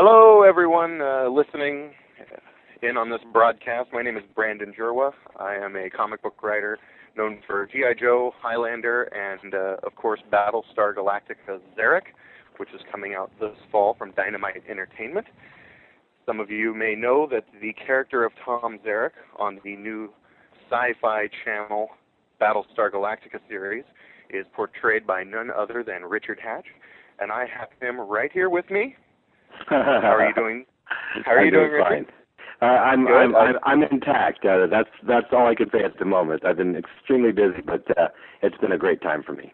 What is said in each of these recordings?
Hello, everyone uh, listening in on this broadcast. My name is Brandon Jerwa. I am a comic book writer known for G.I. Joe, Highlander, and, uh, of course, Battlestar Galactica Zarek, which is coming out this fall from Dynamite Entertainment. Some of you may know that the character of Tom Zarek on the new Sci Fi Channel Battlestar Galactica series is portrayed by none other than Richard Hatch, and I have him right here with me. How are you doing? How are I'm you doing, doing Richard? Uh, I'm, I'm I'm I'm intact. Uh, that's that's all I can say at the moment. I've been extremely busy, but uh, it's been a great time for me.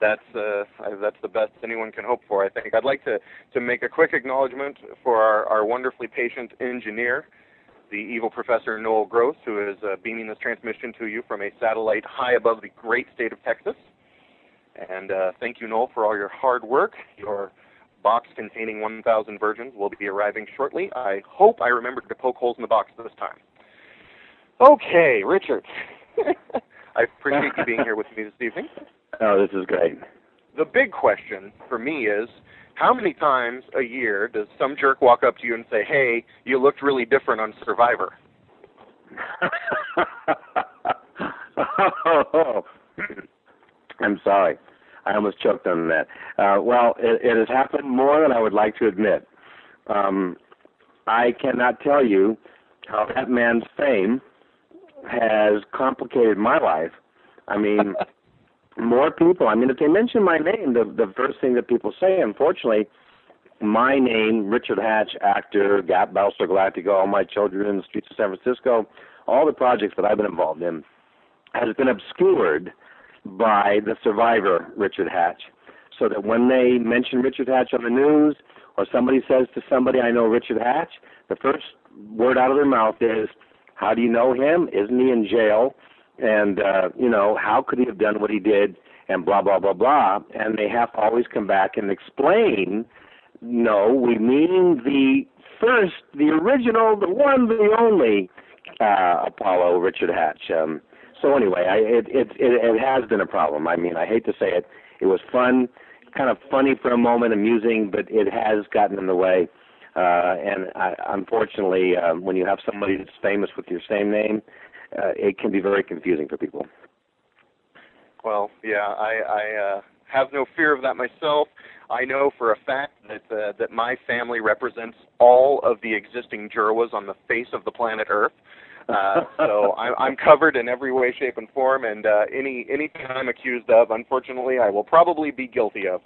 That's uh, that's the best anyone can hope for. I think I'd like to to make a quick acknowledgement for our, our wonderfully patient engineer, the evil Professor Noel Gross, who is uh, beaming this transmission to you from a satellite high above the great state of Texas. And uh, thank you, Noel, for all your hard work. Your box containing 1,000 virgins will be arriving shortly. I hope I remembered to poke holes in the box this time. Okay, Richard. I appreciate you being here with me this evening. Oh, this is great. The big question for me is how many times a year does some jerk walk up to you and say, "Hey, you looked really different on Survivor"? Oh, I'm sorry. I almost choked on that. Uh, well, it, it has happened more than I would like to admit. Um, I cannot tell you how that man's fame has complicated my life. I mean, more people. I mean, if they mention my name, the the first thing that people say, unfortunately, my name, Richard Hatch, actor, Gap, Battlestar Galactica, All My Children, in the Streets of San Francisco, all the projects that I've been involved in, has been obscured by the survivor, Richard Hatch. So that when they mention Richard Hatch on the news, or somebody says to somebody, I know Richard Hatch, the first word out of their mouth is, How do you know him? Isn't he in jail? And, uh, you know, how could he have done what he did? And blah, blah, blah, blah. And they have to always come back and explain no, we mean the first, the original, the one, the only uh, Apollo, Richard Hatch. Um, so anyway, I, it, it it it has been a problem. I mean, I hate to say it. It was fun, kind of funny for a moment, amusing, but it has gotten in the way. Uh, and I, unfortunately, um, when you have somebody that's famous with your same name, uh, it can be very confusing for people. Well, yeah, I, I uh, have no fear of that myself. I know for a fact that uh, that my family represents all of the existing Jerwas on the face of the planet Earth. Uh, so I, I'm covered in every way, shape, and form, and uh, any anything I'm accused of, unfortunately, I will probably be guilty of.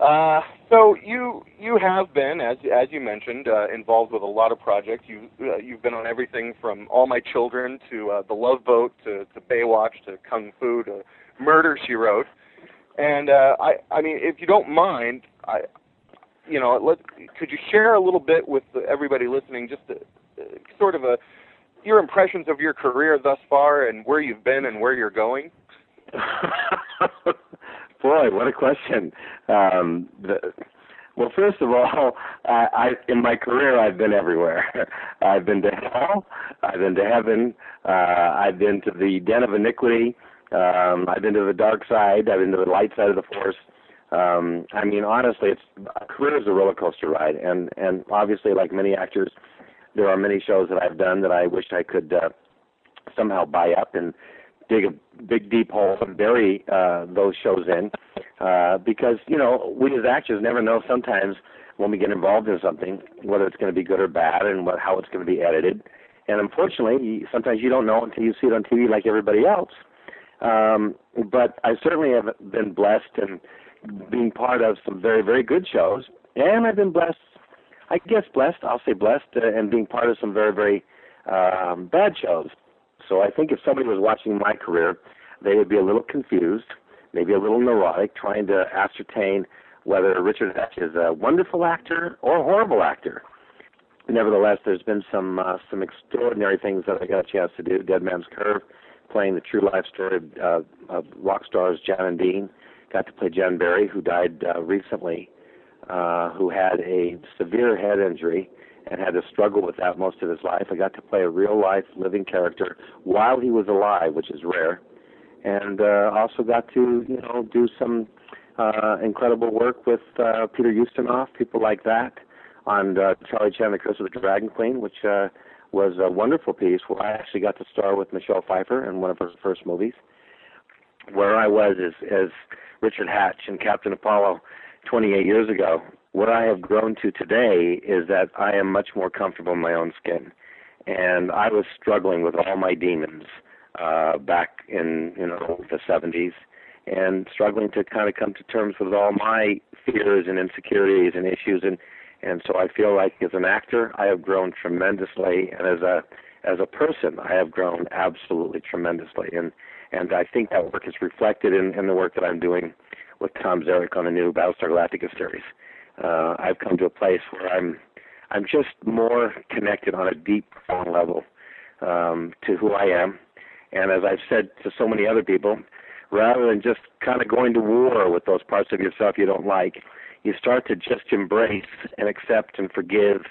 Uh, so you you have been, as as you mentioned, uh, involved with a lot of projects. You uh, you've been on everything from All My Children to uh, The Love Boat to, to Baywatch to Kung Fu to Murder She Wrote. And uh, I I mean, if you don't mind, I you know, let could you share a little bit with everybody listening, just a, uh, sort of a your impressions of your career thus far and where you've been and where you're going? Boy, what a question. Um, the, well, first of all, I, I in my career I've been everywhere. I've been to hell. I've been to heaven. Uh, I've been to the den of iniquity. Um, I've been to the dark side. I've been to the light side of the force. Um, I mean, honestly, it's a career is a roller coaster ride, and and obviously, like many actors, there are many shows that I've done that I wish I could uh, somehow buy up and dig a big deep hole and bury uh, those shows in, uh, because you know we as actors never know sometimes when we get involved in something whether it's going to be good or bad and what, how it's going to be edited, and unfortunately sometimes you don't know until you see it on TV like everybody else. Um, but I certainly have been blessed and being part of some very very good shows, and I've been blessed. I guess blessed. I'll say blessed, uh, and being part of some very very um, bad shows. So I think if somebody was watching my career, they would be a little confused, maybe a little neurotic, trying to ascertain whether Richard Hatch is a wonderful actor or a horrible actor. Nevertheless, there's been some uh, some extraordinary things that I got a chance to do. Dead Man's Curve, playing the true life story of, uh, of rock stars Jan and Dean. Got to play Jan Berry, who died uh, recently, uh, who had a severe head injury and had to struggle with that most of his life. I got to play a real life living character while he was alive, which is rare, and uh, also got to you know do some uh, incredible work with uh, Peter Ustinov, people like that. on uh, Charlie Chan, The Curse of the Dragon Queen, which uh, was a wonderful piece where I actually got to star with Michelle Pfeiffer in one of her first movies. Where I was as, as Richard Hatch in Captain Apollo 28 years ago. What I have grown to today is that I am much more comfortable in my own skin. And I was struggling with all my demons uh, back in you know the 70s, and struggling to kind of come to terms with all my fears and insecurities and issues and and so I feel like as an actor, I have grown tremendously, and as a as a person, I have grown absolutely tremendously. And and I think that work is reflected in, in the work that I'm doing with Tom Zarek on the new Battlestar Galactica series. Uh, I've come to a place where I'm I'm just more connected on a deep, profound level um, to who I am. And as I've said to so many other people, rather than just kind of going to war with those parts of yourself you don't like, you start to just embrace and accept and forgive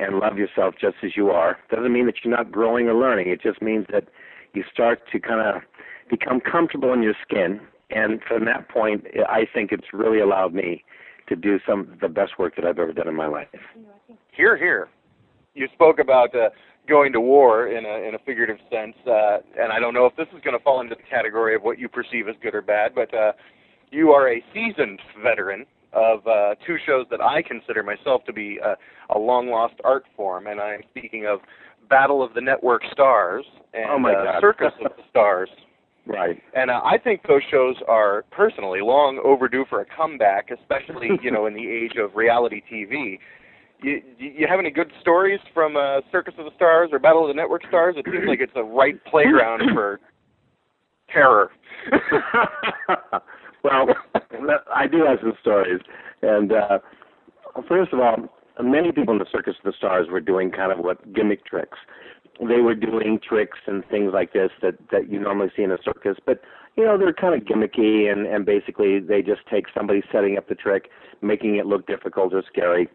and love yourself just as you are. Doesn't mean that you're not growing or learning. It just means that you start to kind of become comfortable in your skin. And from that point, I think it's really allowed me to do some of the best work that I've ever done in my life. Here, here. You spoke about uh, going to war in a in a figurative sense, uh, and I don't know if this is going to fall into the category of what you perceive as good or bad, but uh, you are a seasoned veteran of uh, two shows that I consider myself to be a, a long lost art form, and I'm speaking of Battle of the Network Stars and oh uh, Circus of the Stars. Right. And uh, I think those shows are personally long overdue for a comeback, especially you know in the age of reality TV. You, you have any good stories from uh, Circus of the Stars or Battle of the Network Stars? It seems like it's a right playground for terror. well, I do have some stories, and uh, first of all, many people in the Circus of the Stars were doing kind of what gimmick tricks. They were doing tricks and things like this that that you normally see in a circus, but you know they're kind of gimmicky and and basically they just take somebody setting up the trick, making it look difficult or scary,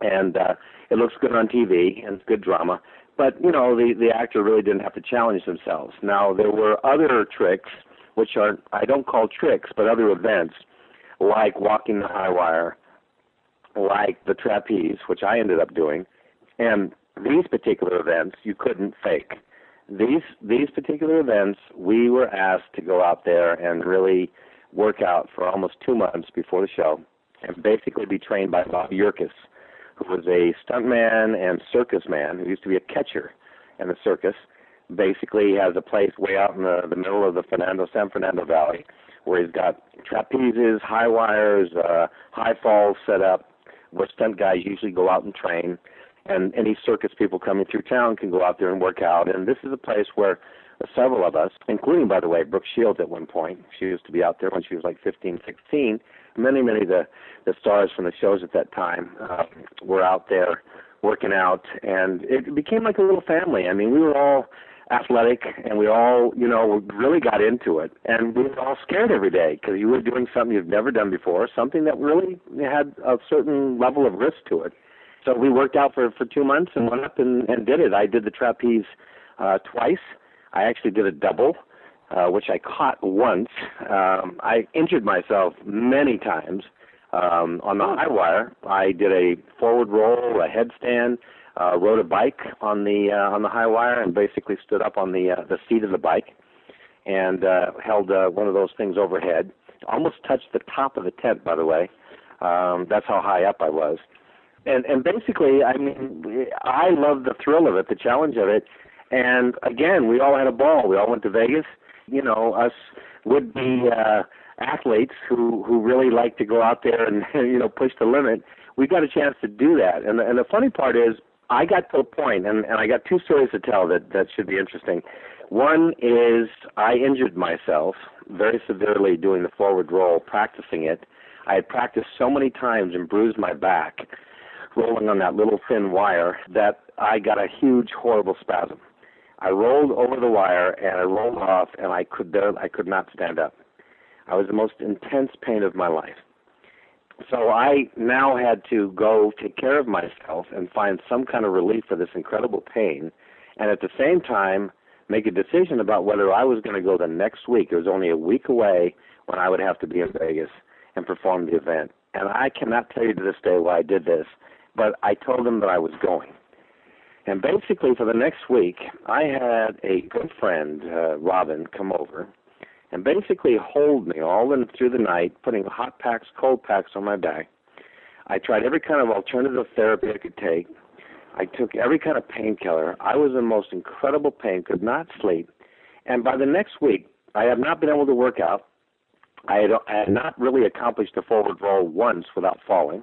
and uh, it looks good on TV and it's good drama. But you know the the actor really didn't have to challenge themselves. Now there were other tricks which are I don't call tricks, but other events like walking the high wire, like the trapeze, which I ended up doing, and these particular events you couldn't fake. These these particular events we were asked to go out there and really work out for almost two months before the show, and basically be trained by Bob Yerkes, who was a stuntman and circus man who used to be a catcher in the circus basically has a place way out in the, the middle of the Fernando San Fernando Valley where he's got trapezes, high wires, uh, high falls set up where stunt guys usually go out and train. And any circus people coming through town can go out there and work out. And this is a place where several of us, including, by the way, Brooke Shields at one point, she used to be out there when she was like 15, 16. Many, many of the, the stars from the shows at that time uh, were out there working out. And it became like a little family. I mean, we were all athletic, and we all, you know, really got into it. And we were all scared every day because you were doing something you've never done before, something that really had a certain level of risk to it. So we worked out for for two months and went up and, and did it. I did the trapeze uh, twice. I actually did a double, uh, which I caught once. Um, I injured myself many times um, on the high wire. I did a forward roll, a headstand uh, rode a bike on the uh, on the high wire and basically stood up on the uh, the seat of the bike and uh, held uh, one of those things overhead. Almost touched the top of the tent, by the way. Um, that's how high up I was. And and basically, I mean, I love the thrill of it, the challenge of it. And again, we all had a ball. We all went to Vegas. You know, us would be uh, athletes who who really like to go out there and you know push the limit. We got a chance to do that. And and the funny part is, I got to a point, and, and I got two stories to tell that, that should be interesting. One is I injured myself very severely doing the forward roll, practicing it. I had practiced so many times and bruised my back rolling on that little thin wire that I got a huge, horrible spasm. I rolled over the wire and I rolled off, and I could barely, I could not stand up. I was the most intense pain of my life so I now had to go take care of myself and find some kind of relief for this incredible pain, and at the same time make a decision about whether I was going to go the next week. It was only a week away when I would have to be in Vegas and perform the event. And I cannot tell you to this day why I did this, but I told them that I was going. And basically, for the next week, I had a good friend, uh, Robin, come over and basically hold me all in through the night, putting hot packs, cold packs on my back. I tried every kind of alternative therapy I could take. I took every kind of painkiller. I was in most incredible pain, could not sleep. And by the next week, I had not been able to work out. I had, I had not really accomplished a forward roll once without falling.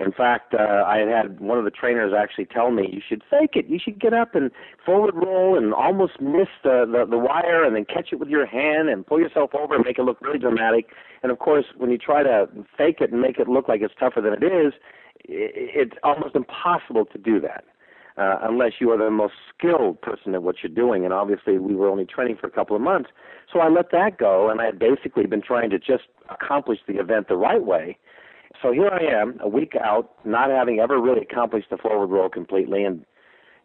In fact, uh, I had had one of the trainers actually tell me you should fake it. You should get up and forward roll and almost miss the, the the wire and then catch it with your hand and pull yourself over and make it look really dramatic. And of course, when you try to fake it and make it look like it's tougher than it is, it, it's almost impossible to do that. Uh, unless you are the most skilled person at what you're doing. And obviously, we were only training for a couple of months. So I let that go, and I had basically been trying to just accomplish the event the right way so here I am, a week out, not having ever really accomplished the forward roll completely, and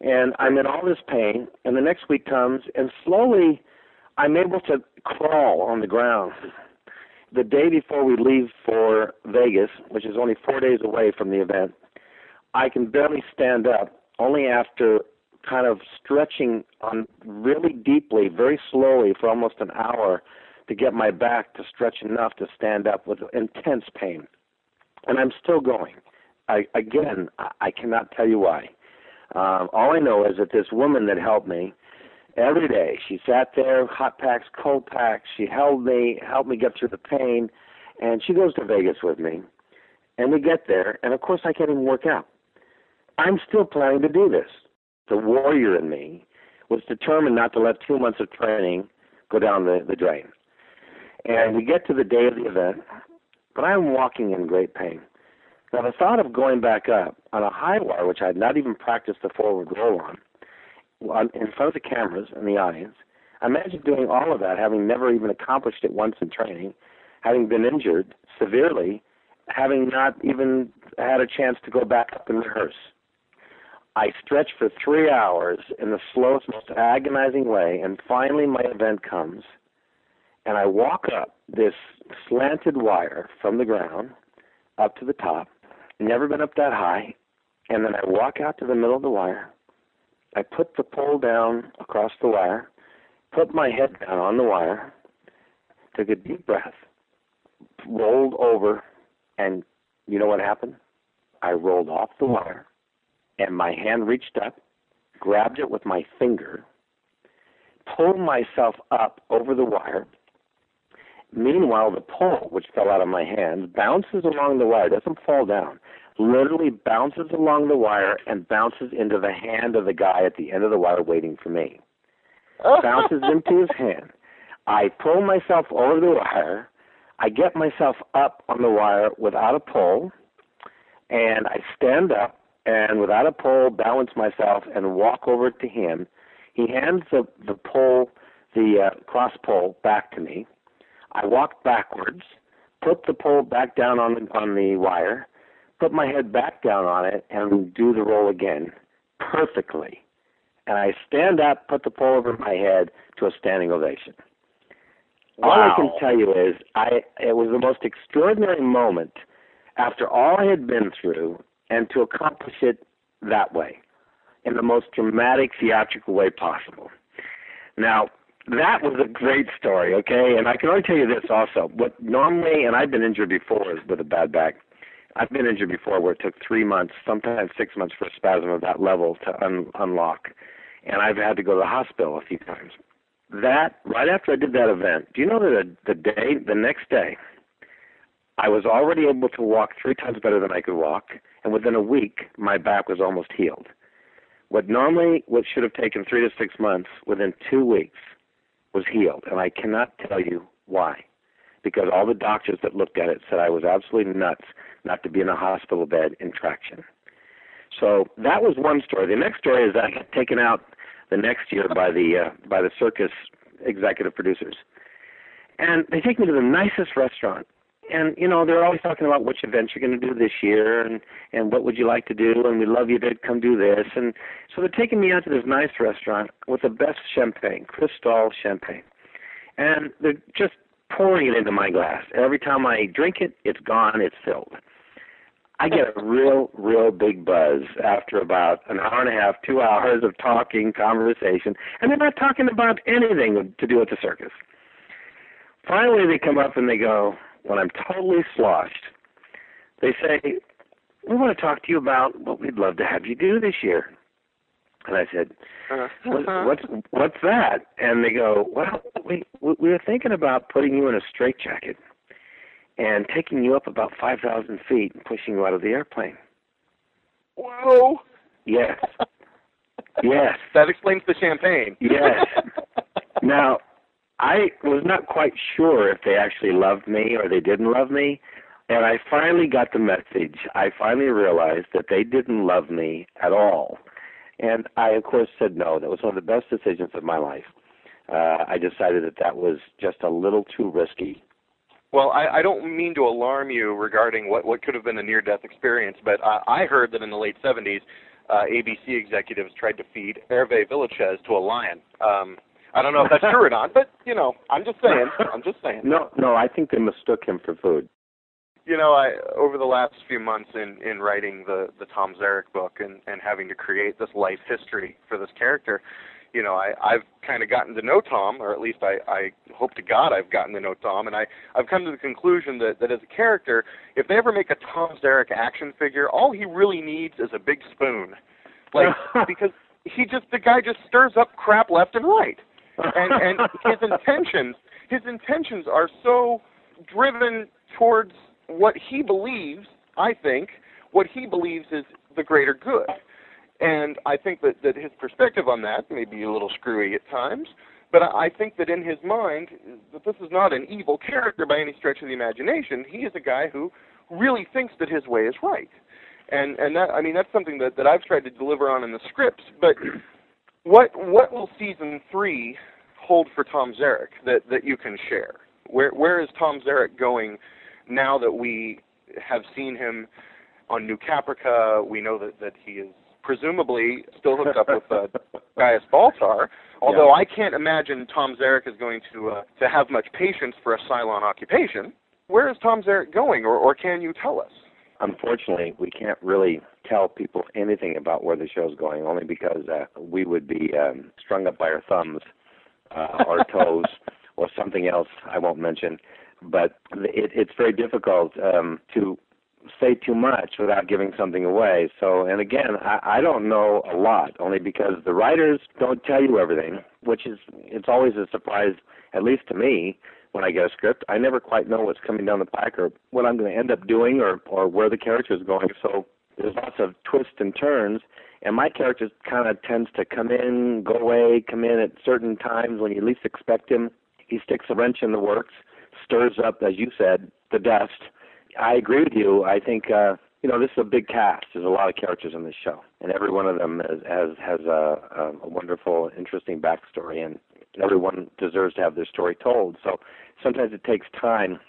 and I'm in all this pain. And the next week comes, and slowly, I'm able to crawl on the ground. The day before we leave for Vegas, which is only four days away from the event, I can barely stand up. Only after kind of stretching on really deeply, very slowly for almost an hour to get my back to stretch enough to stand up with intense pain and I'm still going. I again, I cannot tell you why. Um, all I know is that this woman that helped me every day, she sat there, hot packs, cold packs. She held me, helped me get through the pain, and she goes to Vegas with me. And we get there, and of course, I can't even work out. I'm still planning to do this. The warrior in me was determined not to let two months of training go down the, the drain. And we get to the day of the event, but I'm walking in great pain. Now, the thought of going back up on a high wire, which I had not even practiced the forward roll on, on in front of the cameras and the audience, I imagine doing all of that, having never even accomplished it once in training, having been injured severely, having not even had a chance to go back up and rehearse. I stretch for three hours in the slowest, most agonizing way, and finally my event comes and I walk up this slanted wire from the ground up to the top. Never been up that high. And then I walk out to the middle of the wire. I put the pole down across the wire, put my head down on the wire, took a deep breath, rolled over, and you know what happened? I rolled off the wire, and my hand reached up, grabbed it with my finger, pulled myself up over the wire, Meanwhile, the pole, which fell out of my hands, bounces along the wire, doesn't fall down, literally bounces along the wire and bounces into the hand of the guy at the end of the wire waiting for me. bounces into his hand. I pull myself over the wire. I get myself up on the wire without a pole, and I stand up and without a pole balance myself and walk over to him. He hands the the pole, the uh, cross pole, back to me. I walked backwards, put the pole back down on the, on the wire, put my head back down on it, and do the roll again perfectly. And I stand up, put the pole over my head to a standing ovation. Wow. All I can tell you is, I it was the most extraordinary moment after all I had been through, and to accomplish it that way, in the most dramatic, theatrical way possible. Now, that was a great story, okay? And I can only tell you this also. What normally, and I've been injured before with a bad back. I've been injured before where it took three months, sometimes six months for a spasm of that level to un- unlock. And I've had to go to the hospital a few times. That, right after I did that event, do you know that the, day, the next day, I was already able to walk three times better than I could walk. And within a week, my back was almost healed. What normally, what should have taken three to six months, within two weeks, was healed. And I cannot tell you why. Because all the doctors that looked at it said I was absolutely nuts not to be in a hospital bed in traction. So that was one story. The next story is that I got taken out the next year by the uh, by the circus executive producers, and they take me to the nicest restaurant and you know they're always talking about which events you're going to do this year and and what would you like to do and we love you to come do this. And so they're taking me out to this nice restaurant with the best champagne cristal champagne. And they're just pouring it into my glass. Every time i drink it it's gone it's filled. I get a real, real big buzz after about an hour and a half, two hours of talking, conversation, and they're not talking about anything to do with the circus. Finally, they come up and they go, when I'm totally sloshed, they say, we want to talk to you about what we'd love to have you do this year. And I said, uh-huh. what, what's what's that? And they go, well, we we were thinking about putting you in a straitjacket and taking you up about five thousand feet and pushing you out of the airplane. Whoa! Yes. yes. That explains the champagne. yes. Now, I was not quite sure if they actually loved me or they didn't love me. And I finally got the message. I finally realized that they didn't love me at all. And I, of course, said no. That was one of the best decisions of my life. Uh, I decided that that was just a little too risky. Well, I, I don't mean to alarm you regarding what, what could have been a near-death experience, but I, I heard that in the late 70s, uh, ABC executives tried to feed Hervé Villechaize to a lion. Um, I don't know if that's true or not, but you know, I'm just saying. I'm just saying. No, no, I think they mistook him for food you know, I over the last few months in in writing the the Tom Zarek book and and having to create this life history for this character, you know, I I've kind of gotten to know Tom, or at least I I hope to God I've gotten to know Tom, and I I've come to the conclusion that that as a character, if they ever make a Tom Zarek action figure, all he really needs is a big spoon, like because he just the guy just stirs up crap left and right, and and his intentions his intentions are so driven towards what he believes, I think, what he believes is the greater good. And I think that, that his perspective on that may be a little screwy at times, but I think that in his mind, that this is not an evil character by any stretch of the imagination. He is a guy who really thinks that his way is right. And and that I mean that's something that, that I've tried to deliver on in the scripts. But what what will season three hold for Tom Zarek that, that you can share? Where where is Tom Zarek going now that we have seen him on New Caprica, we know that, that he is presumably still hooked up with uh, Gaius Baltar. Although yeah. I can't imagine Tom Zarek is going to uh, to have much patience for a Cylon occupation. Where is Tom Zarek going, or, or can you tell us? Unfortunately, we can't really tell people anything about where the show's going, only because uh, we would be um, strung up by our thumbs uh, or toes or something else I won't mention but it, it's very difficult um, to say too much without giving something away. So, and again, I, I don't know a lot, only because the writers don't tell you everything, which is it's always a surprise, at least to me, when I get a script. I never quite know what's coming down the pike or what I'm going to end up doing or or where the character is going. So there's lots of twists and turns. And my character kind of tends to come in, go away, come in at certain times when you least expect him. He sticks a wrench in the works stirs up, as you said, the dust. I agree with you. I think uh, you know this is a big cast. There's a lot of characters in this show, and every one of them has has, has a, a wonderful, interesting backstory, and everyone deserves to have their story told. So sometimes it takes time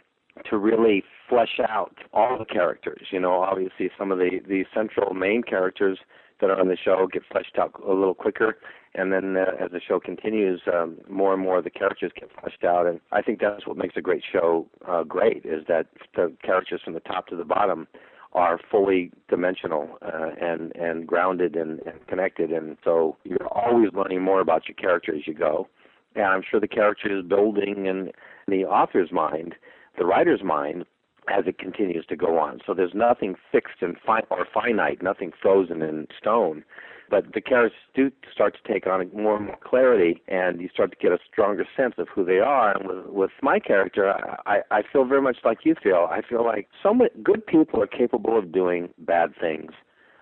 to really flesh out all the characters. You know, obviously some of the the central main characters that are on the show get fleshed out a little quicker and then uh, as the show continues, um, more and more of the characters get fleshed out, and I think that's what makes a great show uh, great is that the characters from the top to the bottom are fully dimensional uh, and and grounded and, and connected, and so you're always learning more about your character as you go, and I'm sure the character is building in the author's mind, the writer's mind, as it continues to go on. So there's nothing fixed and fi- or finite, nothing frozen in stone but the characters do start to take on more and more clarity, and you start to get a stronger sense of who they are. And with, with my character, I, I feel very much like you feel. I feel like so many good people are capable of doing bad things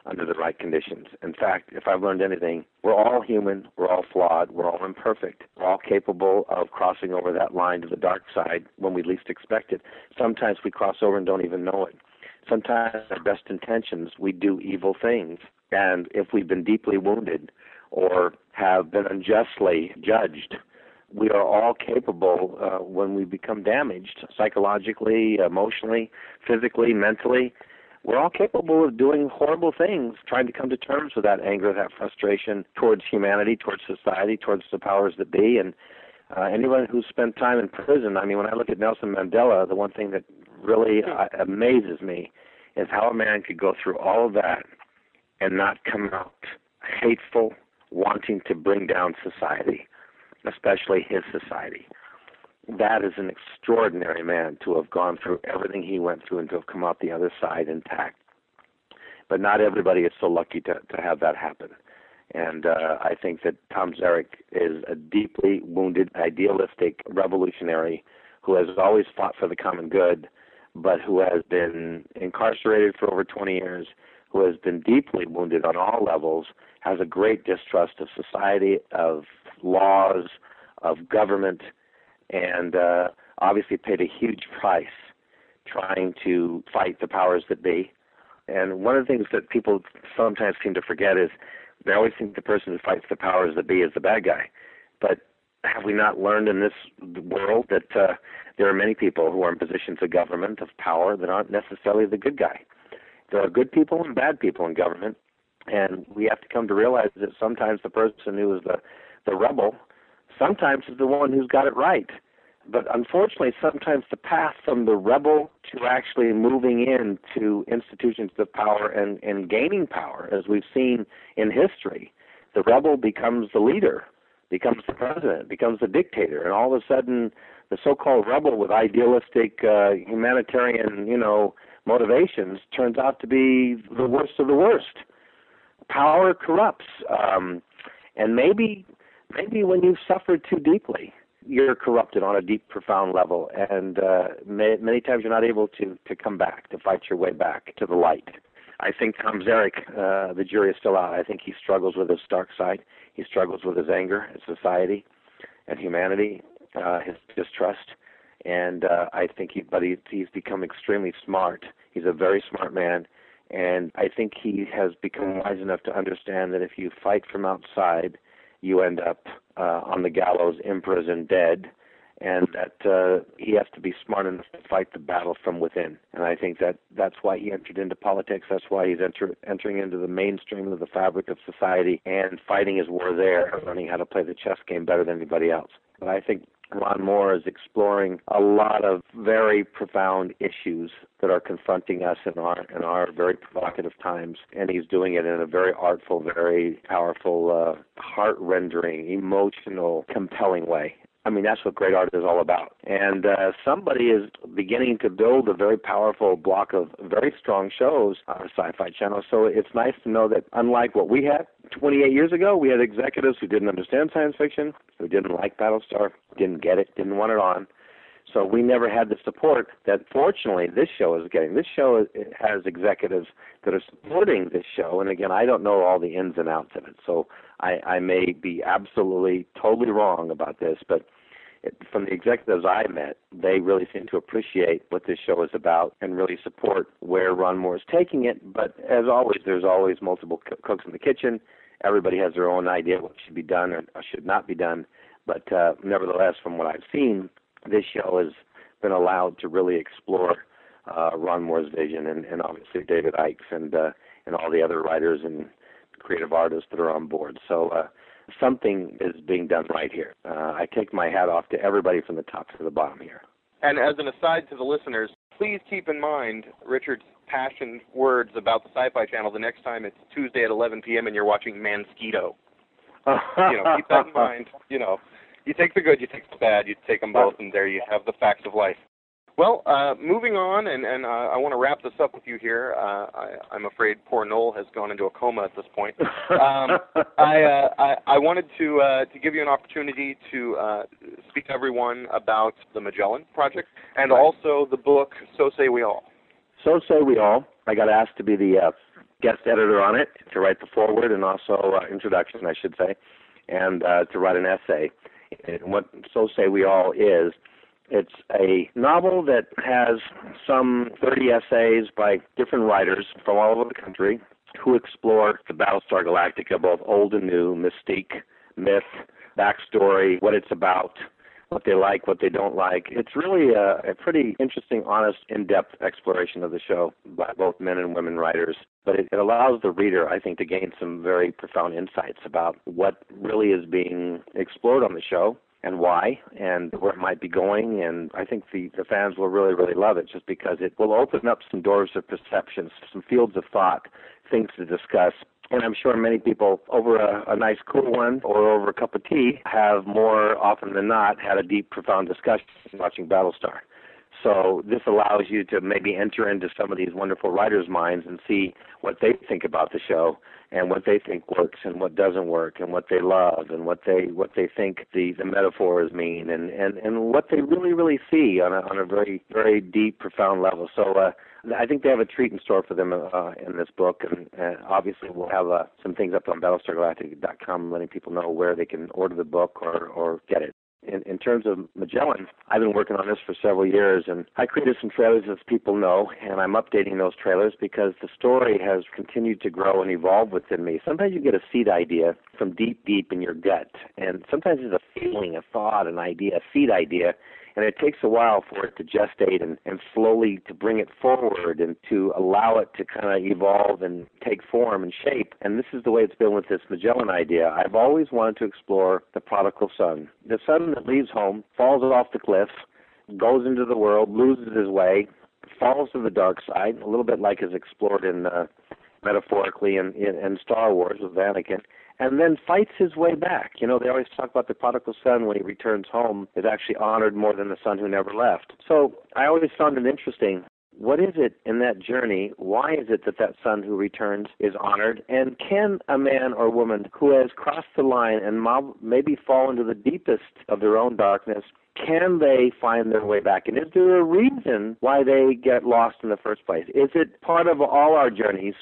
under the right conditions. In fact, if I've learned anything, we're all human, we're all flawed, we're all imperfect, we're all capable of crossing over that line to the dark side when we least expect it. Sometimes we cross over and don't even know it. Sometimes our best intentions, we do evil things and if we've been deeply wounded or have been unjustly judged, we are all capable uh, when we become damaged psychologically, emotionally, physically, mentally. We're all capable of doing horrible things, trying to come to terms with that anger, that frustration towards humanity, towards society, towards the powers that be. And uh, anyone who's spent time in prison, I mean, when I look at Nelson Mandela, the one thing that really uh, amazes me is how a man could go through all of that and not come out hateful, wanting to bring down society, especially his society. That is an extraordinary man to have gone through everything he went through and to have come out the other side intact. But not everybody is so lucky to, to have that happen. And uh, I think that Tom Zarek is a deeply wounded, idealistic revolutionary who has always fought for the common good, but who has been incarcerated for over 20 years, who has been deeply wounded on all levels, has a great distrust of society, of laws, of government, and uh, obviously paid a huge price trying to fight the powers that be. And one of the things that people sometimes seem to forget is they always think the person who fights the powers that be is the bad guy. But have we not learned in this world that uh, there are many people who are in positions of government, of power, that aren't necessarily the good guy? There are good people and bad people in government, and we have to come to realize that sometimes the person who is the the rebel sometimes is the one who's got it right. But unfortunately, sometimes the path from the rebel to actually moving into institutions of power and, and gaining power, as we've seen in history, the rebel becomes the leader, becomes the president, becomes the dictator, and all of a sudden, the so-called rebel with idealistic uh, humanitarian, you know, motivations turns out to be the worst of the worst. Power corrupts, um, and maybe maybe when you've suffered too deeply, you're corrupted on a deep, profound level, and uh, may, many times you're not able to to come back to fight your way back to the light. I think Tom Zarek, uh, the jury is still out. I think he struggles with his dark side. He struggles with his anger at society and humanity, uh, his distrust, and uh, I think he, but he, he's become extremely smart. He's a very smart man, and I think he has become wise enough to understand that if you fight from outside you end up uh, on the gallows, imprisoned, dead, and that uh, he has to be smart enough to fight the battle from within. And I think that that's why he entered into politics. That's why he's enter, entering into the mainstream of the fabric of society and fighting his war there, learning how to play the chess game better than anybody else. But I think Ron Moore is exploring a lot of very profound issues that are confronting us in our in our very provocative times, and he's doing it in a very artful, very powerful, uh, heart-rendering, emotional, compelling way. I mean, that's what great art is all about. And uh, somebody is beginning to build a very powerful block of very strong shows on Sci-Fi Channel. So it's nice to know that unlike what we had 28 years ago, we had executives who didn't understand science fiction, who didn't like Battlestar, didn't get it, didn't want it on. So we never had the support that fortunately this show is getting. This show has executives that are supporting this show, and again, I don't know all the ins and outs of it, so I, I may be absolutely totally wrong about this, but from the executives I met, they really seem to appreciate what this show is about and really support where Ron Moore is taking it. But as always, there's always multiple cooks in the kitchen. Everybody has their own idea what should be done or should not be done. But uh, nevertheless, from what I've seen, this show has been allowed to really explore uh, Ron Moore's vision, and, and obviously David Eick's and uh, and all the other writers and creative artists that are on board. So uh, something is being done right here. Uh, I take my hat off to everybody from the top to the bottom here. And as an aside to the listeners, please keep in mind Richard's passionate words about the Sci-Fi Channel the next time it's Tuesday at 11 p.m. and you're watching Mansquito. you know, keep that in mind. You know, you take the good, you take the bad, you take them both, and there you have the facts of life. Well, uh, moving on, and, and uh, I want to wrap this up with you here. Uh, I, I'm afraid poor Noel has gone into a coma at this point. Um, I, uh, I, I wanted to uh, to give you an opportunity to uh, speak to everyone about the Magellan Project and Right. also the book So Say We All. So say we all. I got asked to be the uh, guest editor on it, to write the foreword and also uh, introduction, I should say, and uh, to write an essay. And what So Say We All is, it's a novel that has some 30 essays by different writers from all over the country who explore the Battlestar Galactica, both old and new, mystique, myth, backstory, what it's about, what they like, what they don't like. It's really a, a pretty interesting, honest, in-depth exploration of the show by both men and women writers. But it, it allows the reader, I think, to gain some very profound insights about what really is being explored on the show and why and where it might be going and I think the, the fans will really, really love it just because it will open up some doors of perception, some fields of thought, things to discuss. And I'm sure many people over a, a nice cool one or over a cup of tea have more often than not had a deep, profound discussion watching Battlestar. So this allows you to maybe enter into some of these wonderful writers' minds and see what they think about the show and what they think works and what doesn't work and what they love and what they what they think the the metaphors mean and and and what they really really see on a on a very very deep profound level. So uh, I think they have a treat in store for them uh, in this book, and uh, obviously we'll have uh, some things up on BattlestarGalactica.com, letting people know where they can order the book or or get it in, in terms of Magellan, I've been working on this for several years, and I created some trailers, as people know, and I'm updating those trailers because the story has continued to grow and evolve within me. Sometimes you get a seed idea from deep, deep in your gut, and sometimes it's a feeling, a thought, an idea, a seed idea, and it takes a while for it to gestate and, and slowly to bring it forward and to allow it to kind of evolve and take form and shape. And this is the way it's been with this Magellan idea. I've always wanted to explore the prodigal son, the son that leaves home, falls off the cliff, goes into the world, loses his way, falls to the dark side, a little bit like is explored in uh, metaphorically in, in, in Star Wars with Anakin, and then fights his way back. You know, they always talk about the prodigal son when he returns home is actually honored more than the son who never left. So I always found it interesting. What is it in that journey? Why is it that that son who returns is honored? And can a man or woman who has crossed the line and maybe fall into the deepest of their own darkness can they find their way back? And is there a reason why they get lost in the first place? Is it part of all our journeys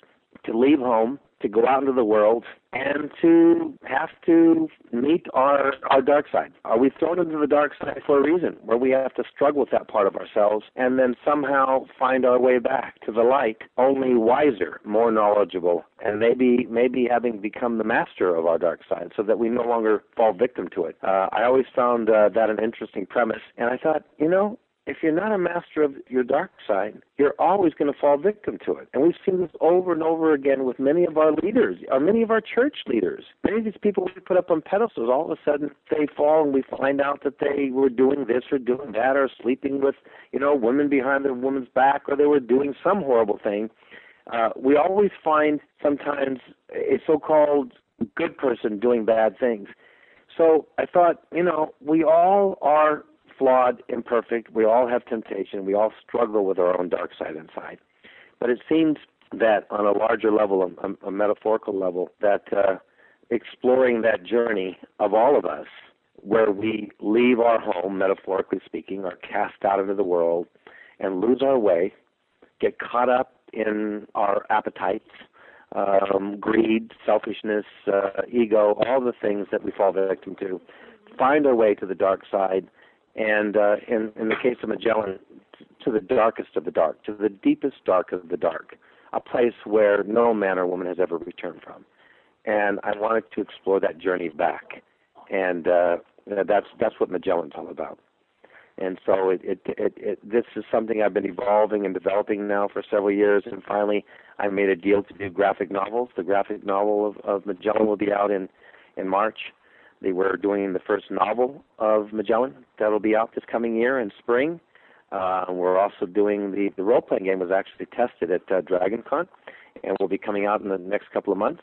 to leave home, to go out into the world, and to have to meet our our dark side. Are we thrown into the dark side for a reason, where we have to struggle with that part of ourselves and then somehow find our way back to the light, only wiser, more knowledgeable, and maybe maybe having become the master of our dark side, so that we no longer fall victim to it. Uh, I always found uh, that an interesting premise, and I thought, you know, if you're not a master of your dark side, you're always going to fall victim to it. And we've seen this over and over again with many of our leaders, or many of our church leaders. Many of these people we put up on pedestals, all of a sudden they fall and we find out that they were doing this or doing that or sleeping with, you know, women behind their woman's back or they were doing some horrible thing. Uh, we always find sometimes a so-called good person doing bad things. So I thought, you know, we all are flawed, imperfect. We all have temptation. We all struggle with our own dark side inside. But it seems that on a larger level, a, a metaphorical level, that uh, exploring that journey of all of us, where we leave our home, metaphorically speaking, are cast out into the world and lose our way, get caught up in our appetites, um, greed, selfishness, uh, ego, all the things that we fall victim to, find our way to the dark side and uh, in, in the case of Magellan, to the darkest of the dark, to the deepest dark of the dark, a place where no man or woman has ever returned from. And I wanted to explore that journey back, and uh, that's that's what Magellan's all about. And so it, it, it, it, this is something I've been evolving and developing now for several years. And finally, I made a deal to do graphic novels. The graphic novel of, of Magellan will be out in in March, they were doing the first novel of Magellan that'll be out this coming year in spring. Uh, we're also doing the the role playing game was actually tested at uh, DragonCon, and will be coming out in the next couple of months.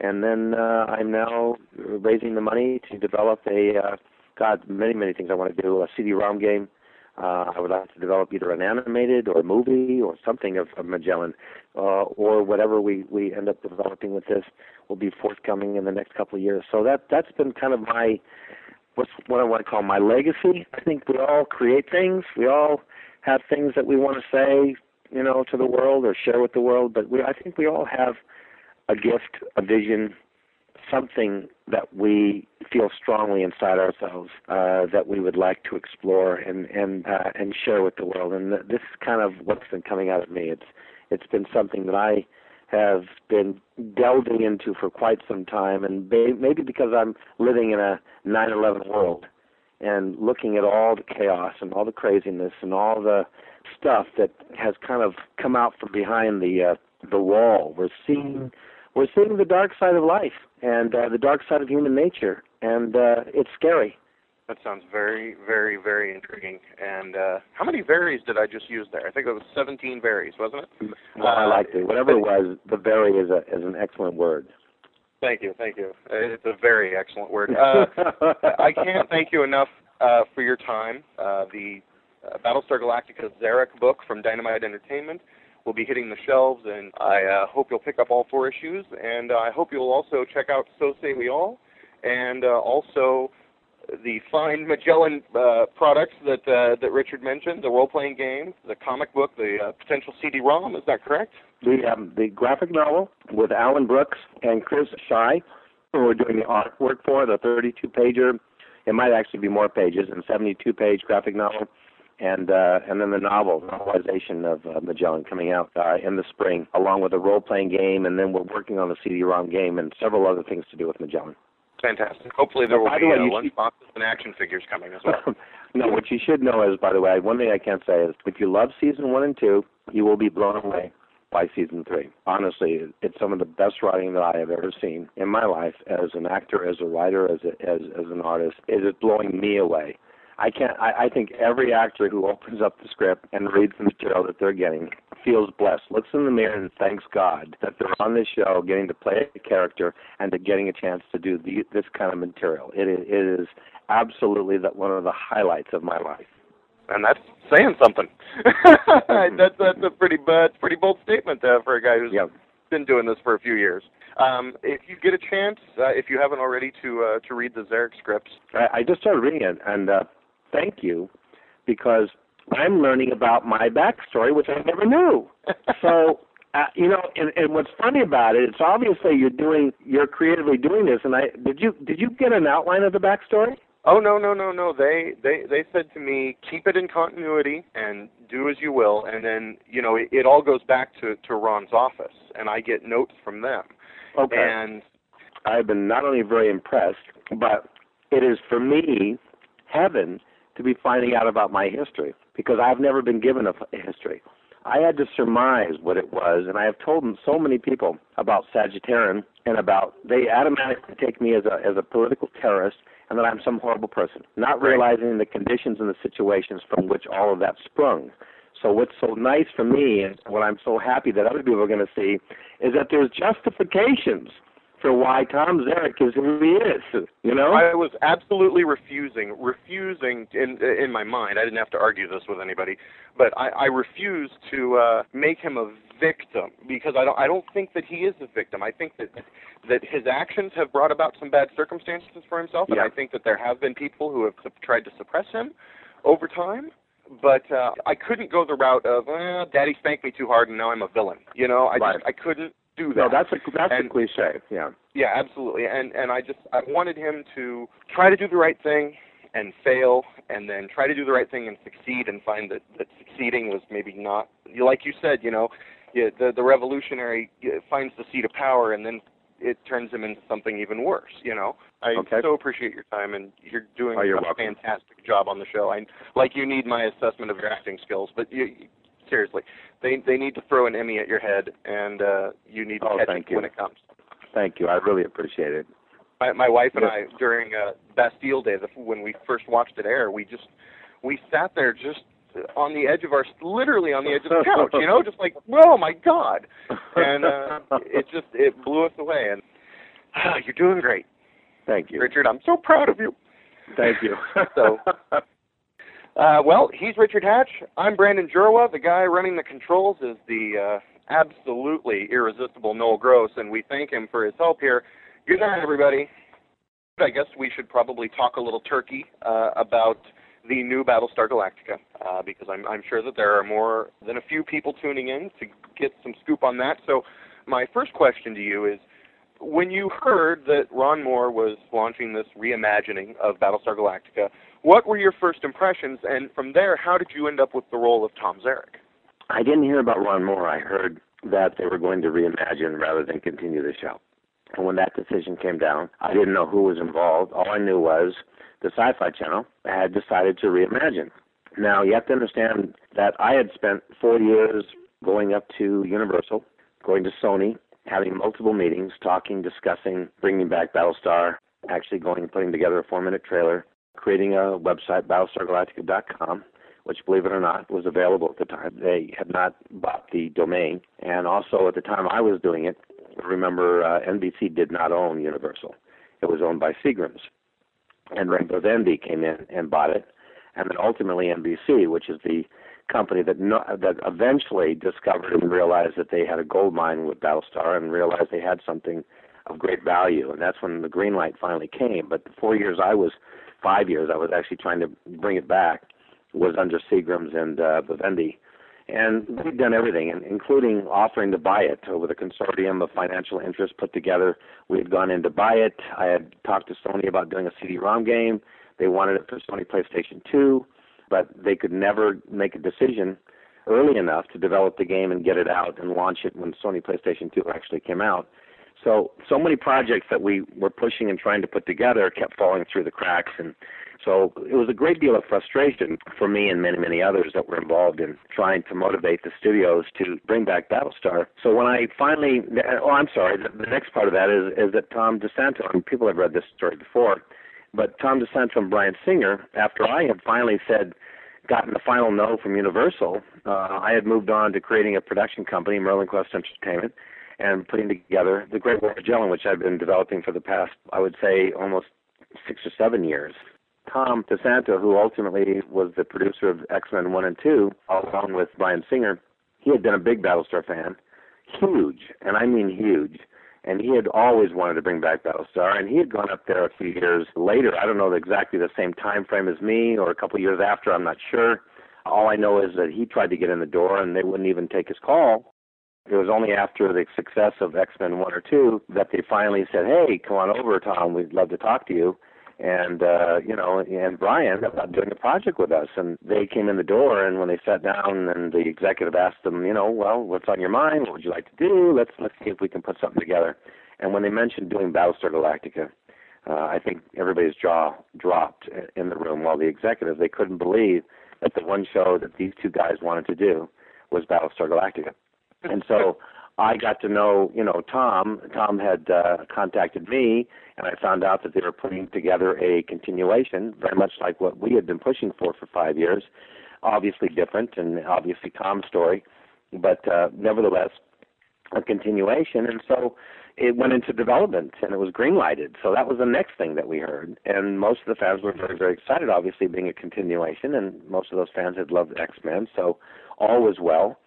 And then uh, I'm now raising the money to develop a uh, God many many things I want to do a CD-ROM game uh, I would like to develop either an animated or a movie or something of, of Magellan, uh, or whatever we, we end up developing with this will be forthcoming in the next couple of years. So that that's been kind of my what's what I want to call my legacy. I think we all create things. We all have things that we want to say, you know, to the world or share with the world. But we I think we all have a gift, a vision, something that we feel strongly inside ourselves uh, that we would like to explore and and uh, and share with the world. And this is kind of what's been coming out of me. It's it's been something that I have been delving into for quite some time, and maybe because I'm living in a 9/11 world and looking at all the chaos and all the craziness and all the stuff that has kind of come out from behind the uh, the wall. We're seeing we're seeing the dark side of life and uh, the dark side of human nature, and uh, it's scary. That sounds very, very, very intriguing. And uh, how many varies did I just use there? I think it was 17 varies, wasn't it? Well, I liked it. Whatever it was, the very is a is an excellent word. Thank you, thank you. It's a very excellent word. Uh, I can't thank you enough uh, for your time. Uh, the uh, Battlestar Galactica Zarek book from Dynamite Entertainment will be hitting the shelves, and I uh, hope you'll pick up all four issues. And I hope you'll also check out So Say We All, and uh, also the fine Magellan uh, products that uh, that Richard mentioned, the role-playing game, the comic book, the uh, potential CD-ROM. Is that correct? The um, the graphic novel with Alan Brooks and Chris Shy, who we're doing the artwork for, the 32-pager. It might actually be more pages, and 72-page graphic novel, and uh, and then the novel novelization of uh, Magellan coming out uh, in the spring, along with a role-playing game, and then we're working on the CD-ROM game and several other things to do with Magellan. Fantastic. Hopefully there will By be the way, uh, you lunch should- boxes and action figures coming as well. no, what you should know is, by the way, one thing I can say is, if you love season one and two, you will be blown away by season three. Honestly, it's some of the best writing that I have ever seen in my life as an actor, as a writer, as a, as as an artist. It is blowing me away. I can't. I, I think every actor who opens up the script and reads the material that they're getting feels blessed, looks in the mirror and thanks God that they're on this show, getting to play a character and to getting a chance to do the, this kind of material. It is, it is absolutely that one of the highlights of my life. and that's saying something. that's that's a pretty but pretty bold statement uh, for a guy who's Yeah. been doing this for a few years. Um, if you get a chance, uh, if you haven't already, to uh, to read the Zarek scripts, I, I just started reading it, and uh, thank you, because I'm learning about my backstory, which I never knew. so, uh, you know, and, and what's funny about it, it's obviously you're doing, you're creatively doing this. And I did you did you get an outline of the backstory? Oh no no no no! They they they said to me, keep it in continuity and do as you will, and then you know it, it all goes back to to Ron's office, and I get notes from them. Okay. And I've been not only very impressed, but it is for me heaven to be finding out about my history because I've never been given a, history. I had to surmise what it was, and I have told so many people about Sagittaron and about they automatically take me as a as a political terrorist and that I'm some horrible person, not realizing the conditions and the situations from which all of that sprung. So what's so nice for me and what I'm so happy that other people are going to see is that there's justifications for why Tom Zarek is who he is. You know? I was absolutely refusing, refusing in in my mind. I didn't have to argue this with anybody, but I, I refused to uh, make him a victim because I don't I don't think that he is a victim. I think that that his actions have brought about some bad circumstances for himself, and Yeah. I think that there have been people who have tried to suppress him over time. But uh, I couldn't go the route of, well, Daddy spanked me too hard, and now I'm a villain. You know, I Right. just I couldn't do that. no, that's a that's And- a cliche. Yeah. Yeah, absolutely. And and I just I wanted him to try to do the right thing and fail and then try to do the right thing and succeed and find that that succeeding was maybe not you like you said, you know, yeah, the the revolutionary finds the seat of power and then it turns him into something even worse, you know. I Okay. so appreciate your time and you're doing Oh, you're a welcome. fantastic job on the show. I like you need my assessment of your acting skills, but you seriously, they they need to throw an Emmy at your head and uh you need to Oh, catch thank it you. when it comes. Thank you. I really appreciate it. My, my wife and. I, during uh, Bastille Day, the, when we first watched it air, we just we sat there just on the edge of our, literally on the edge of the couch, you know, just like, oh my god, and uh, it just it blew us away. And ah, you're doing great, Thank you. Richard. I'm so proud of you. Thank you. So- Uh, well, he's Richard Hatch. I'm Brandon Jurwa. The guy running the controls is the uh, absolutely irresistible Noel Gross, and we thank him for his help here. Good night, everybody. I guess we should probably talk a little turkey uh, about the new Battlestar Galactica, uh, because I'm, I'm sure that there are more than a few people tuning in to get some scoop on that. So, my first question to you is when you heard that Ron Moore was launching this reimagining of Battlestar Galactica, what were your first impressions? And from there, how did you end up with the role of Tom Zarek? I didn't hear about Ron Moore. I heard that they were going to reimagine rather than continue the show. And when that decision came down, I didn't know who was involved. All I knew was the Sci Fi Channel had decided to reimagine. Now, you have to understand that I had spent four years going up to Universal, going to Sony, having multiple meetings, talking, discussing, bringing back Battlestar, actually going and putting together a four minute trailer, creating a website, battlestargalactica.com, which, believe it or not, was available at the time. They had not bought the domain, and also at the time I was doing it, remember uh, NBC did not own Universal; it was owned by Seagram's, and Rainbow Envy came in and bought it, and then ultimately NBC, which is the company that no, that eventually discovered and realized that they had a gold mine with Battlestar and realized they had something of great value, and that's when the green light finally came. But the four years I was, five years I was actually trying to bring it back, was under Seagram's and uh, Vivendi, and we've done everything, including offering to buy it over the consortium of financial interests put together. We had gone in to buy it. I had talked to Sony about doing a CD-ROM game. They wanted it for Sony PlayStation 2 but they could never make a decision early enough to develop the game and get it out and launch it when Sony PlayStation 2 actually came out. So so many projects that we were pushing and trying to put together kept falling through the cracks and so it was a great deal of frustration for me and many, many others that were involved in trying to motivate the studios to bring back Battlestar. So when I finally, oh, I'm sorry, the, the next part of that is, is that Tom DeSanto, and people have read this story before, but Tom DeSanto and Bryan Singer, after I had finally said, gotten the final no from Universal, uh, I had moved on to creating a production company, Merlin Quest Entertainment, and putting together the Great War of Magellan, which I've been developing for the past, I would say, almost six or seven years. Tom DeSanto, who ultimately was the producer of X Men 1 and 2, along with Bryan Singer, he had been a big Battlestar fan, huge, and I mean huge and he had always wanted to bring back Battlestar, and he had gone up there a few years later. I don't know exactly the same time frame as me, or a couple of years after. I'm not sure. All I know is that he tried to get in the door, and they wouldn't even take his call. It was only after the success of X Men One or Two that they finally said, "Hey, come on over, Tom. We'd love to talk to you." and uh, you know, and Bryan about doing a project with us. And they came in the door, and when they sat down, and the executive asked them, you know, well, what's on your mind? What would you like to do? Let's let's see if we can put something together. And when they mentioned doing Battlestar Galactica, uh, I think everybody's jaw dropped in the room. While the executives they couldn't believe that the one show that these two guys wanted to do was Battlestar Galactica. And so I got to know, you know, Tom. Tom had uh, contacted me, and I found out that they were putting together a continuation, very much like what we had been pushing for for five years. Obviously different, and obviously Tom's story, but uh, nevertheless a continuation. And so it went into development, and it was greenlighted. So that was the next thing that we heard, and most of the fans were very, very excited. Obviously, being a continuation, and most of those fans had loved X Men, so all was well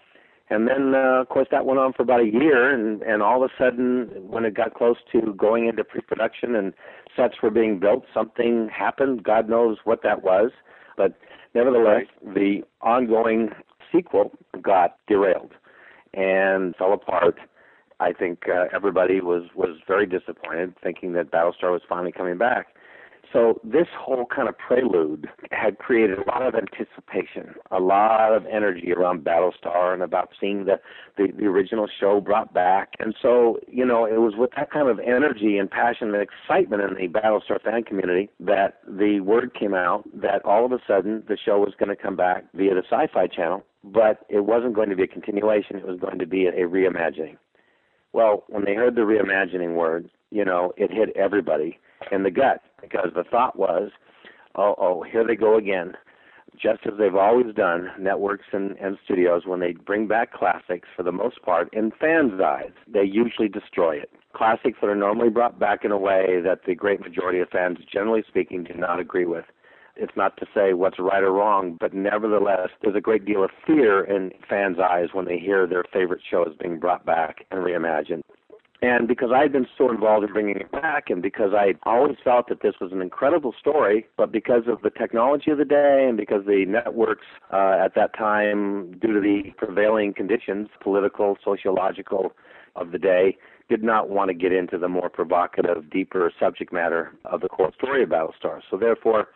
and then, uh, of course, that went on for about a year, and and all of a sudden, when it got close to going into pre-production and sets were being built, something happened. God knows what that was, but nevertheless, right. the ongoing sequel got derailed and fell apart. I think uh, everybody was was very disappointed, thinking that Battlestar was finally coming back. So this whole kind of prelude had created a lot of anticipation, a lot of energy around Battlestar and about seeing the, the, the original show brought back. And so, you know, it was with that kind of energy and passion and excitement in the Battlestar fan community that the word came out that all of a sudden the show was going to come back via the Sci-Fi Channel, but it wasn't going to be a continuation. It was going to be a, a reimagining. Well, when they heard the reimagining word, you know, it hit everybody in the gut because the thought was, oh, oh, here they go again. Just as they've always done, networks and, and studios, when they bring back classics, for the most part, in fans' eyes, they usually destroy it. Classics that are normally brought back in a way that the great majority of fans, generally speaking, do not agree with. It's not to say what's right or wrong, but nevertheless, there's a great deal of fear in fans' eyes when they hear their favorite shows being brought back and reimagined. And because I had been so involved in bringing it back, and because I always felt that this was an incredible story, but because of the technology of the day and because the networks uh, at that time, due to the prevailing conditions, political, sociological of the day, did not want to get into the more provocative, deeper subject matter of the core story of Battlestar. So therefore,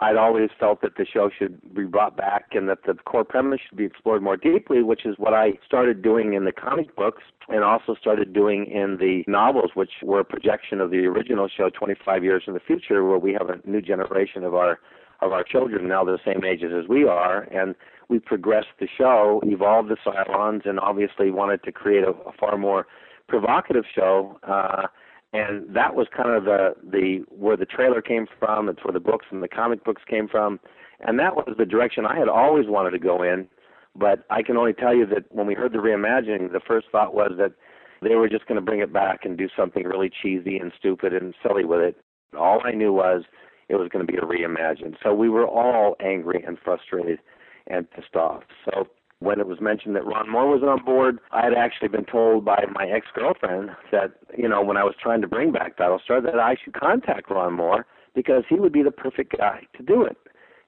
I'd always felt that the show should be brought back and that the core premise should be explored more deeply, which is what I started doing in the comic books and also started doing in the novels, which were a projection of the original show 25 years in the future, where we have a new generation of our of our children now the same ages as we are, and we progressed the show, evolved the Cylons, and obviously wanted to create a, a far more provocative show. Uh, and that was kind of the the where the trailer came from. It's where the books and the comic books came from, and that was the direction I had always wanted to go in. But I can only tell you that when we heard the reimagining, the first thought was that they were just going to bring it back and do something really cheesy and stupid and silly with it. All I knew was it was going to be a reimagined. So we were all angry and frustrated and pissed off. So when it was mentioned that Ron Moore was on board, I had actually been told by my ex-girlfriend that, you know, when I was trying to bring back Battlestar, that I should contact Ron Moore because he would be the perfect guy to do it.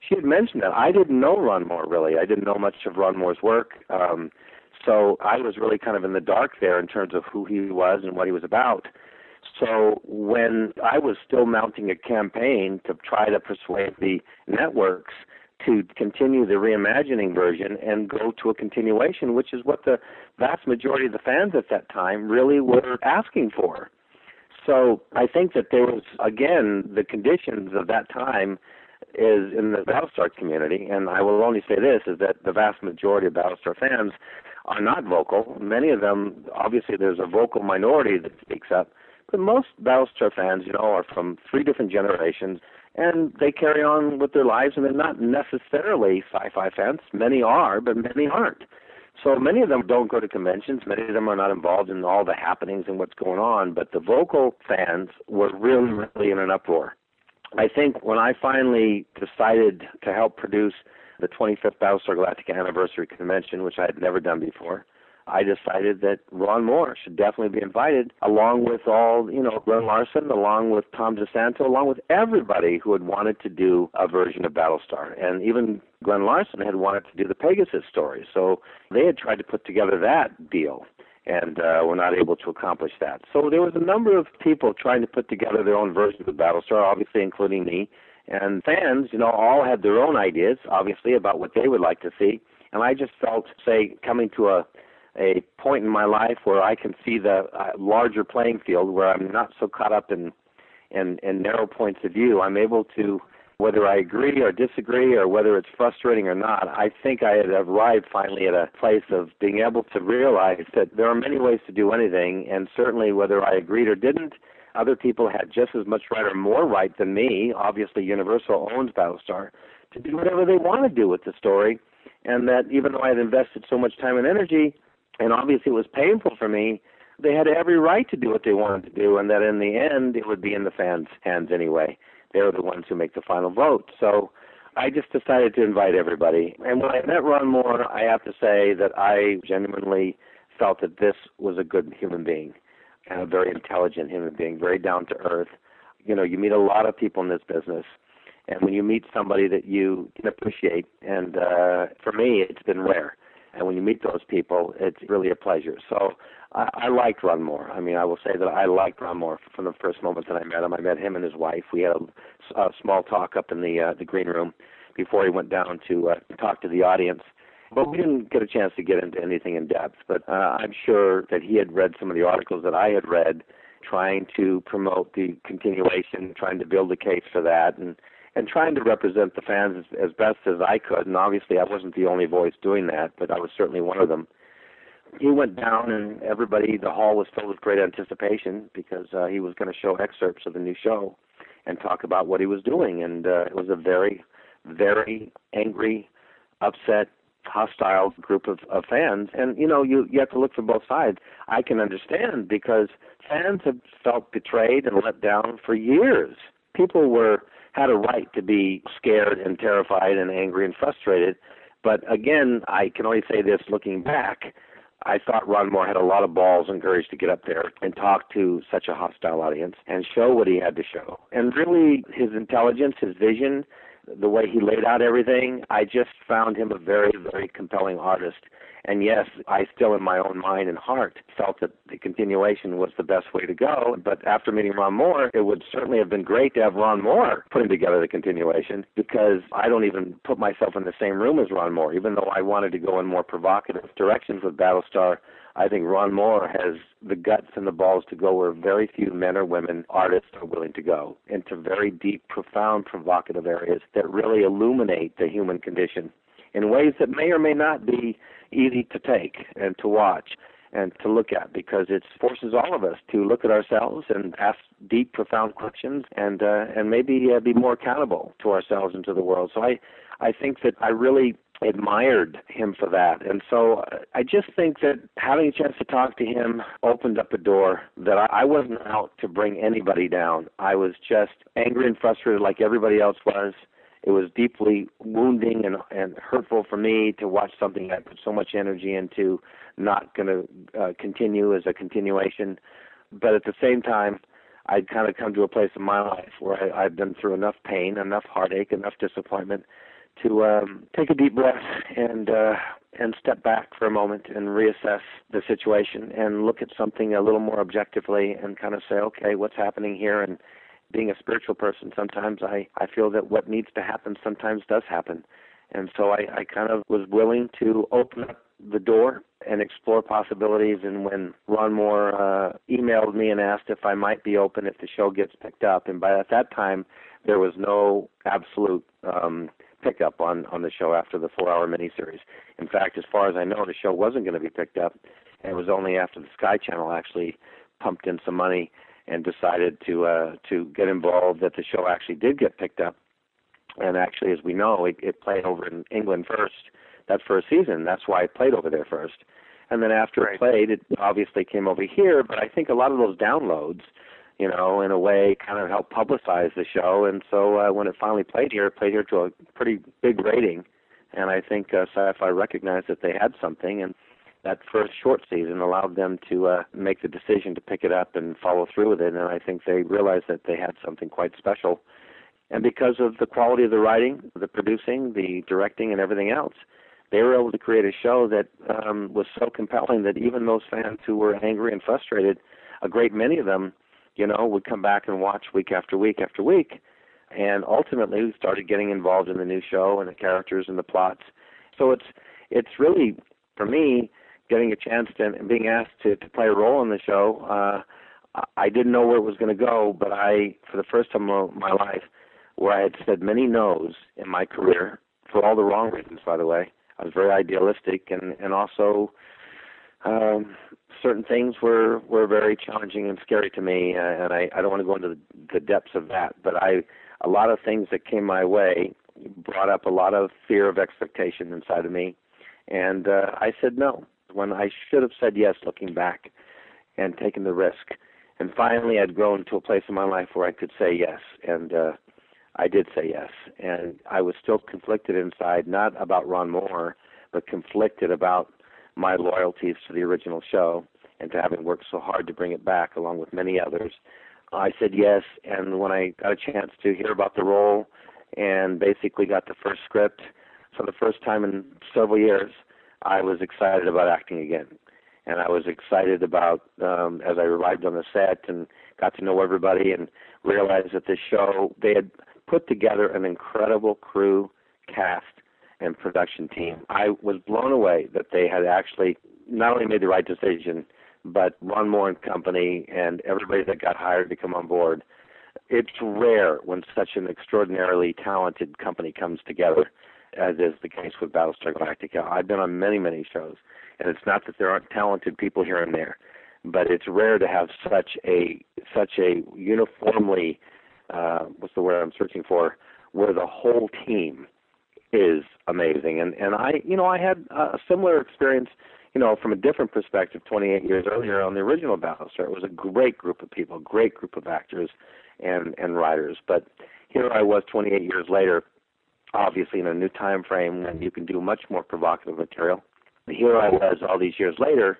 She had mentioned that. I didn't know Ron Moore really. I didn't know much of Ron Moore's work. Um, so I was really kind of in the dark there in terms of who he was and what he was about. So when I was still mounting a campaign to try to persuade the networks to continue the reimagining version and go to a continuation, which is what the vast majority of the fans at that time really were asking for. So I think that there was, again, the conditions of that time is in the Battlestar community, and I will only say this, is that the vast majority of Battlestar fans are not vocal. Many of them, obviously there's a vocal minority that speaks up, but most Battlestar fans, you know, are from three different generations, and they carry on with their lives, and they're not necessarily sci-fi fans. Many are, but many aren't. So many of them don't go to conventions. Many of them are not involved in all the happenings and what's going on. But the vocal fans were really, really in an uproar. I think when I finally decided to help produce the 25th Battlestar Galactica anniversary convention, which I had never done before, I decided that Ron Moore should definitely be invited, along with all, you know, Glen Larson, along with Tom DeSanto, along with everybody who had wanted to do a version of Battlestar. And even Glen Larson had wanted to do the Pegasus story. So they had tried to put together that deal and uh, were not able to accomplish that. So there was a number of people trying to put together their own version of Battlestar, obviously including me. And fans, you know, all had their own ideas, obviously, about what they would like to see. And I just felt, say, coming to a a point in my life where I can see the uh, larger playing field, where I'm not so caught up in, in in narrow points of view. I'm able to, whether I agree or disagree, or whether it's frustrating or not. I think I had arrived finally at a place of being able to realize that there are many ways to do anything, and certainly whether I agreed or didn't. Other people had just as much right or more right than me. Obviously, Universal owns Battlestar to do whatever they want to do with the story, and that even though I had invested so much time and energy, and obviously it was painful for me. They had every right to do what they wanted to do, and that in the end it would be in the fans' hands anyway. They were the ones who make the final vote. So I just decided to invite everybody. And when I met Ron Moore, I have to say that I genuinely felt that this was a good human being, and a very intelligent human being, very down to earth. You know, you meet a lot of people in this business, and when you meet somebody that you can appreciate, and uh, for me, it's been rare and when you meet those people, it's really a pleasure. So I, I liked Ron Moore. I mean, I will say that I liked Ron Moore from the first moment that I met him. I met him and his wife. We had a, a small talk up in the uh, the green room before he went down to uh, talk to the audience. But we didn't get a chance to get into anything in depth. But uh, I'm sure that he had read some of the articles that I had read, trying to promote the continuation, trying to build a case for that, and and trying to represent the fans as, as best as I could. And obviously, I wasn't the only voice doing that, but I was certainly one of them. He went down, and everybody, the hall was filled with great anticipation because uh, he was going to show excerpts of the new show and talk about what he was doing. And uh, it was a very, very angry, upset, hostile group of, of fans. And you know, you you have to look for both sides. I can understand because fans have felt betrayed and let down for years. People were had a right to be scared and terrified and angry and frustrated. But again, I can only say this looking back. I thought Ron Moore had a lot of balls and courage to get up there and talk to such a hostile audience and show what he had to show. And really, his intelligence, his vision, the way he laid out everything, I just found him a very, very compelling artist and yes, I still, in my own mind and heart, felt that the continuation was the best way to go. But after meeting Ron Moore, it would certainly have been great to have Ron Moore putting together the continuation because I don't even put myself in the same room as Ron Moore. Even though I wanted to go in more provocative directions with Battlestar, I think Ron Moore has the guts and the balls to go where very few men or women artists are willing to go into very deep, profound, provocative areas that really illuminate the human condition in ways that may or may not be easy to take and to watch. and to look at because it forces all of us to look at ourselves and ask deep, profound questions and uh, and maybe uh, be more accountable to ourselves and to the world. So I I think that I really admired him for that. And so uh, I just think that having a chance to talk to him opened up a door that I, I wasn't out to bring anybody down. I was just angry and frustrated like everybody else was. It was deeply wounding and, and hurtful for me to watch something I put so much energy into not going to uh, continue as a continuation. But at the same time, I'd kind of come to a place in my life where I, I've been through enough pain, enough heartache, enough disappointment to um, take a deep breath and uh, and step back for a moment and reassess the situation and look at something a little more objectively and kind of say, okay, what's happening here? And being a spiritual person, sometimes I I feel that what needs to happen sometimes does happen, and so I I kind of was willing to open up the door and explore possibilities. And when Ron Moore uh, emailed me and asked if I might be open if the show gets picked up, and by at that time there was no absolute um, pickup on on the show after the four-hour miniseries. In fact, as far as I know, the show wasn't going to be picked up. And it was only after the Sky Channel actually pumped in some money and decided to uh, to get involved that the show actually did get picked up. And actually, as we know, it, it played over in England first. That first season, that's why it played over there first. And then after right. it played, it obviously came over here. But I think a lot of those downloads you know, in a way, kind of help publicize the show. And so uh, when it finally played here, it played here to a pretty big rating. And I think uh, Sci-Fi recognized that they had something, and that first short season allowed them to uh, make the decision to pick it up and follow through with it. And I think they realized that they had something quite special. And because of the quality of the writing, the producing, the directing, and everything else, they were able to create a show that um, was so compelling that even those fans who were angry and frustrated, a great many of them you know, would come back and watch week after week after week. And ultimately, we started getting involved in the new show and the characters and the plots. So it's it's really for me getting a chance to and being asked to, to play a role in the show. Uh, I didn't know where it was going to go, but I, for the first time in my life, where I had said many no's in my career for all the wrong reasons, by the way. I was very idealistic and and also um, certain things were were very challenging and scary to me, uh, and I, I don't want to go into the, the depths of that. But I, a lot of things that came my way brought up a lot of fear of expectation inside of me, and uh, I said no when I should have said yes, looking back, and taken the risk. And finally, I'd grown to a place in my life where I could say yes, and uh, I did say yes. And I was still conflicted inside, not about Ron Moore, but conflicted about my loyalties to the original show and to having worked so hard to bring it back along with many others. I said yes, and when I got a chance to hear about the role and basically got the first script for the first time in several years, I was excited about acting again. And I was excited about um, as I arrived on the set and got to know everybody and realized that this show they had put together an incredible crew cast and production team. I was blown away that they had actually not only made the right decision, but Ron Moore and company and everybody that got hired to come on board. It's rare when such an extraordinarily talented company comes together, as is the case with Battlestar Galactica. I've been on many, many shows, and it's not that there aren't talented people here and there, but it's rare to have such a such a uniformly uh, what's the word I'm searching for, where the whole team is amazing. And and I, you know, I had a similar experience, you know, from a different perspective 28 years earlier on the original Battlestar. It was a great group of people, great group of actors and and writers. But here I was 28 years later, obviously in a new time frame when you can do much more provocative material. Here I was all these years later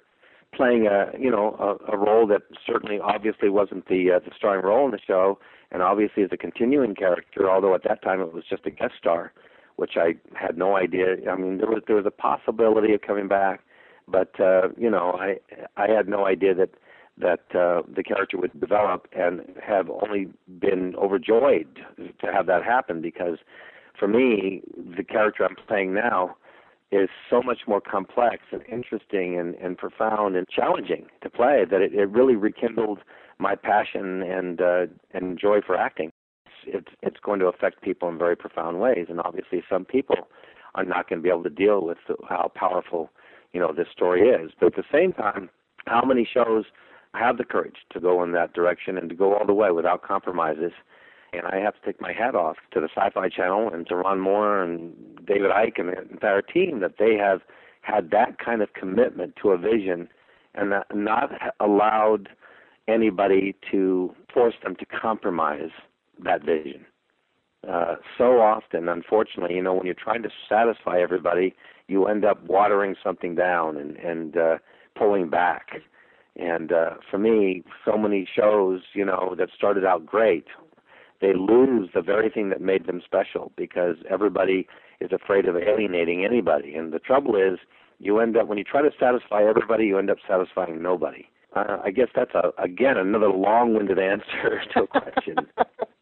playing a you know a, a role that certainly obviously wasn't the uh, the starring role in the show and obviously is a continuing character although at that time it was just a guest star which I had no idea. I mean, there was there was a possibility of coming back, but uh, you know, I I had no idea that that uh, the character would develop, and have only been overjoyed to have that happen because, for me, the character I'm playing now is so much more complex and interesting and, and profound and challenging to play that it, it really rekindled my passion and uh, and joy for acting it's it's going to affect people in very profound ways, and obviously some people are not going to be able to deal with how powerful you know this story is. But at the same time, how many shows have the courage to go in that direction and to go all the way without compromises? And I have to take my hat off to the Sci-Fi Channel and to Ron Moore and David Eick and the entire team that they have had that kind of commitment to a vision and that not allowed anybody to force them to compromise that vision. Uh, so often, unfortunately, you know, when you're trying to satisfy everybody, you end up watering something down and and uh, pulling back. And uh, for me, so many shows, you know, that started out great, they lose the very thing that made them special because everybody is afraid of alienating anybody. And the trouble is, you end up when you try to satisfy everybody, you end up satisfying nobody. Uh, I guess that's a again another long-winded answer to a question.